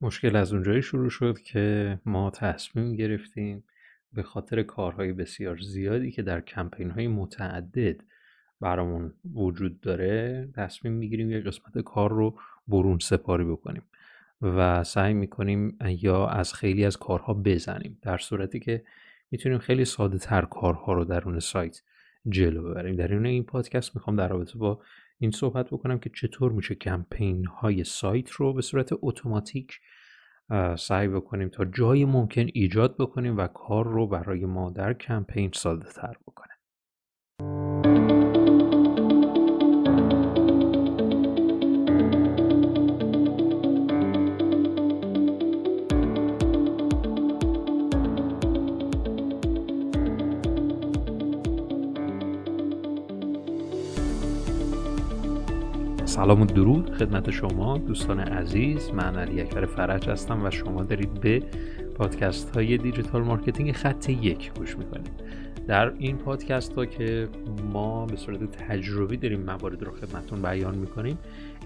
مشکل از اونجایی شروع شد که ما تصمیم گرفتیم به خاطر کارهای بسیار زیادی که در کمپین های متعدد برامون وجود داره تصمیم می‌گیریم یه قسمت کار رو برون سپاری بکنیم و سعی می‌کنیم یا از خیلی از کارها بزنیم در صورتی که می‌تونیم خیلی ساده تر کارها رو درون سایت جلو ببریم. در این این پادکست می‌خوام در رابطه با این صحبت بکنم که چطور میشه کمپین های سایت رو به صورت اتوماتیک سعی بکنیم تا جای ممکن ایجاد بکنیم و کار رو برای ما در کمپین ساده تر بکنیم سلام و درود. خدمت شما دوستان عزیز من علی اکبر فرجی هستم و شما دارید به پادکست های دیجیتال مارکتینگ خط یک گوش می‌کنید. در این پادکست ها که ما به صورت تجربی داریم موارد رو خدمتون بیان می‌کنیم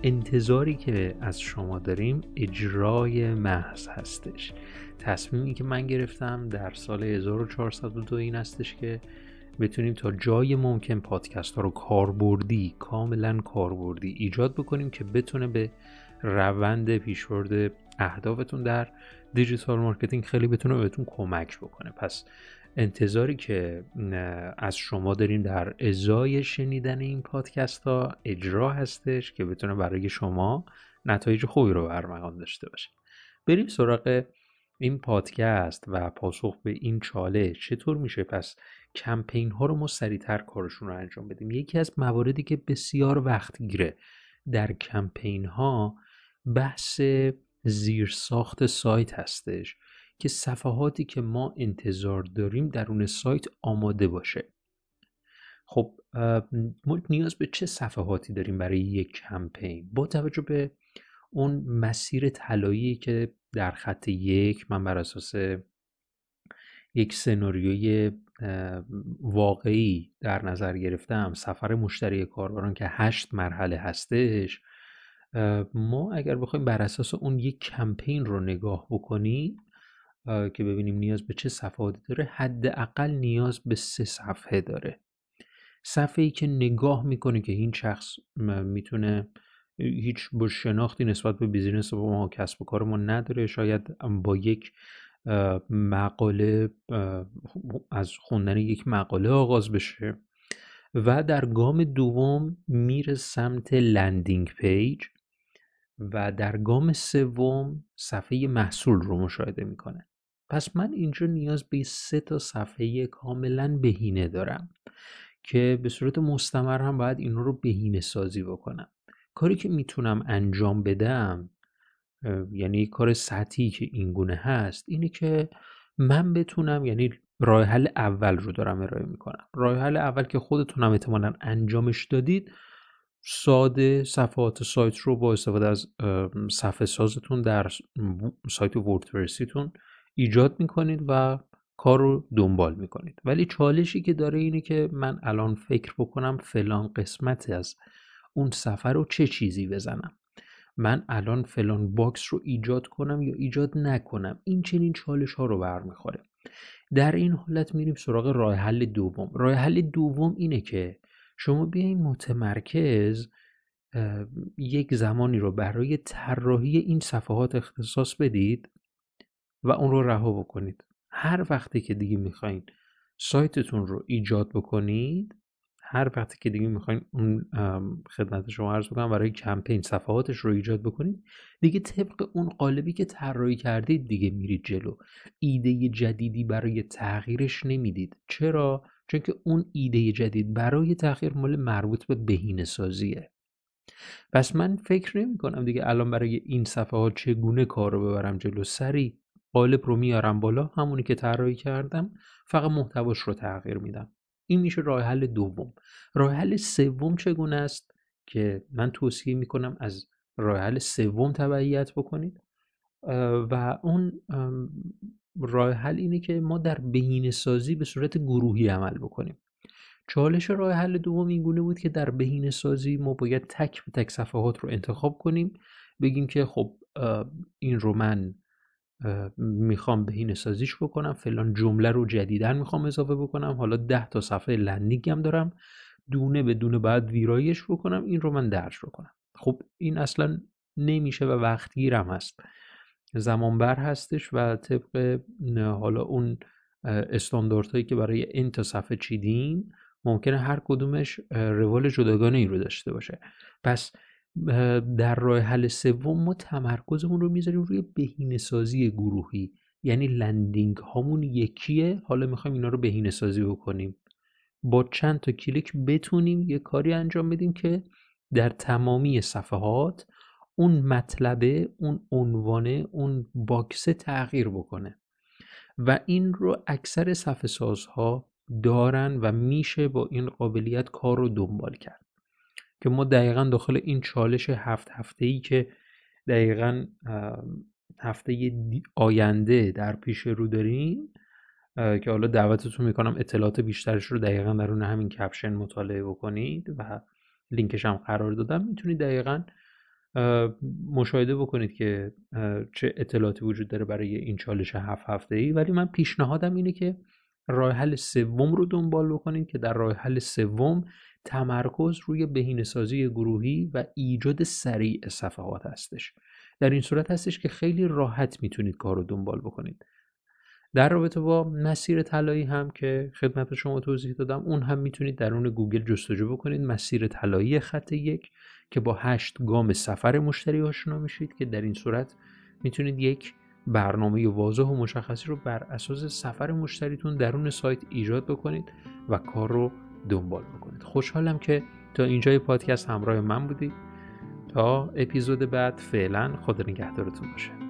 انتظاری که از شما داریم اجرای محض هستش. تصمیمی که من گرفتم در سال 1402 این هستش که بتونیم تا جای ممکن پادکست ها رو کاربردی کاملا کاربردی ایجاد بکنیم که بتونه به روند پیشبرد اهدافتون در دیجیتال مارکتینگ خیلی بتونه بهتون کمک بکنه. پس انتظاری که از شما داریم در ازای شنیدن این پادکست ها اجرا هستش که بتونه برای شما نتایج خوبی رو به ارمغان داشته باشه. بریم سراغ این پادکست و پاسخ به این چاله چطور میشه؟ پس کمپین ها رو ما سریعتر کارشون رو انجام بدیم. یکی از مواردی که بسیار وقت گیره در کمپین ها بحث زیر ساخت سایت هستش که صفحاتی که ما انتظار داریم درون سایت آماده باشه. خب ما نیاز به چه صفحاتی داریم برای یک کمپین؟ با توجه به اون مسیر طلایی که در خط یک من بر اساس یک سناریوی واقعی در نظر گرفتم سفر مشتری کاربران که هشت مرحله هستش ما اگر بخوایم بر اساس اون یک کمپین رو نگاه بکنیم که ببینیم نیاز به چه صفحاتی داره حداقل نیاز به سه صفحه داره. صفحه ای که نگاه می‌کنه که این شخص می‌تونه هیچ شناختی نسبت به بیزینس و ما کسب و کار ما نداره. شاید با یک مقاله از خوندن یک مقاله آغاز بشه و در گام دوم میره سمت لندینگ پیج و در گام سوم صفحه محصول رو مشاهده می‌کنه. پس من اینجا نیاز به سه تا صفحه کاملا بهینه دارم که به صورت مستمر هم باید این رو بهینه سازی بکنم. کاری که می‌تونم انجام بدم یعنی کار سطحی که این گونه هست اینه که من بتونم یعنی راه حل اول رو دارم ارائه می‌کنم. راه حل اول که خودتونم احتمالا انجامش دادید ساده صفحات سایت رو با استفاده از صفحه سازتون در سایت وردپرسیتون ایجاد می‌کنید و کار رو دنبال می‌کنید. ولی چالشی که داره اینه که من الان فکر بکنم فلان قسمت از اون سفر رو چه چیزی بزنم؟ من الان فلان باکس رو ایجاد کنم یا ایجاد نکنم؟ این چنین چالش ها رو برمیخوره. در این حالت میریم سراغ راه حل دوم. راه حل دوم اینه که شما بیاین متمرکز یک زمانی رو برای طراحی این صفحات اختصاص بدید و اون رو رها بکنید. هر وقتی که دیگه می‌خواین سایتتون رو ایجاد بکنید هر وقتی که دیگه می‌خواین اون خدمت شما عرض بکنم برای کمپین صفحاتش رو ایجاد بکنید. دیگه طبق اون قالبی که طراحی کردید دیگه میرید جلو. ایده جدیدی برای تغییرش نمی‌دید. چرا؟ چون که اون ایده جدید برای تغییر مال مربوط به بهینه سازیه. پس من فکر نمی کنم دیگه الان برای این صفحات چگونه کار رو ببرم جلو. سری قالب رو میارم بالا همونی که طراحی کردم فقط محتواش رو تغییر میدم. این میشه راه حل دوم. راه حل سوم چگونه است؟ که من توصیه می‌کنم از راه حل سوم تبعیت بکنید. و اون راه حل اینه که ما در بهینه سازی به صورت گروهی عمل بکنیم. چالش راه حل دوم این گونه بود که در بهینه سازی ما باید تک به تک صفحات رو انتخاب کنیم. بگیم که خب این رو من می‌خوام بهینه سازیش بکنم فلان جمله رو جدیدن می‌خوام اضافه بکنم. حالا ده تا صفحه لندینگ هم دارم. دونه به دونه باید ویرایش بکنم این رو من درج بکنم. خب این اصلا نمیشه و وقتگیرم هست. زمان بر هستش و طبق حالا اون استانداردهایی که برای این تا صفحه چیدیم ممکنه هر کدومش روال جداگانه ای رو داشته باشه. پس در راه حل سوم ما تمرکزمون رو می‌ذاریم روی بهینه سازی گروهی. یعنی لندینگ هامون یکیه. حالا می‌خوایم اینا رو بهینه سازی بکنیم. با چند تا کلیک بتونیم یه کاری انجام بدیم که در تمامی صفحات اون مطلبه اون عنوانه اون باکسه تغییر بکنه. و این رو اکثر صفحه سازها دارن و میشه با این قابلیت کار رو دنبال کرد. که ما دقیقا داخل این چالش هفت هفته ای که دقیقا هفته آینده در پیش رو داریم که حالا دعوتتون می‌کنم اطلاعات بیشترش رو دقیقا درون همین کپشن مطالعه بکنید و لینکش هم قرار دادم. می‌تونید دقیقا مشاهده بکنید که چه اطلاعاتی وجود داره برای این چالش هفت هفته ای ولی من پیشنهادم اینه که راه حل سوم رو دنبال بکنید که در راه حل سوم تمرکز روی بهینه‌سازی گروهی و ایجاد سریع صفحات هستش. در این صورت هستش که خیلی راحت می‌تونید کار رو دنبال بکنید. در رابطه با مسیر طلایی هم که خدمت شما توضیح دادم اون هم می‌تونید درون گوگل جستجو بکنید. مسیر طلایی خط یک که با هشت گام سفر مشتری آشنا میشید که در این صورت می‌تونید یک برنامه واضح و مشخصی رو بر اساس سفر مشتریتون درون سایت ایجاد بکنید و کار رو دنبال بکنید خوشحالم که تا اینجای پادکست همراه من بودید تا اپیزود بعد فعلا خدا نگهدارتون باشه.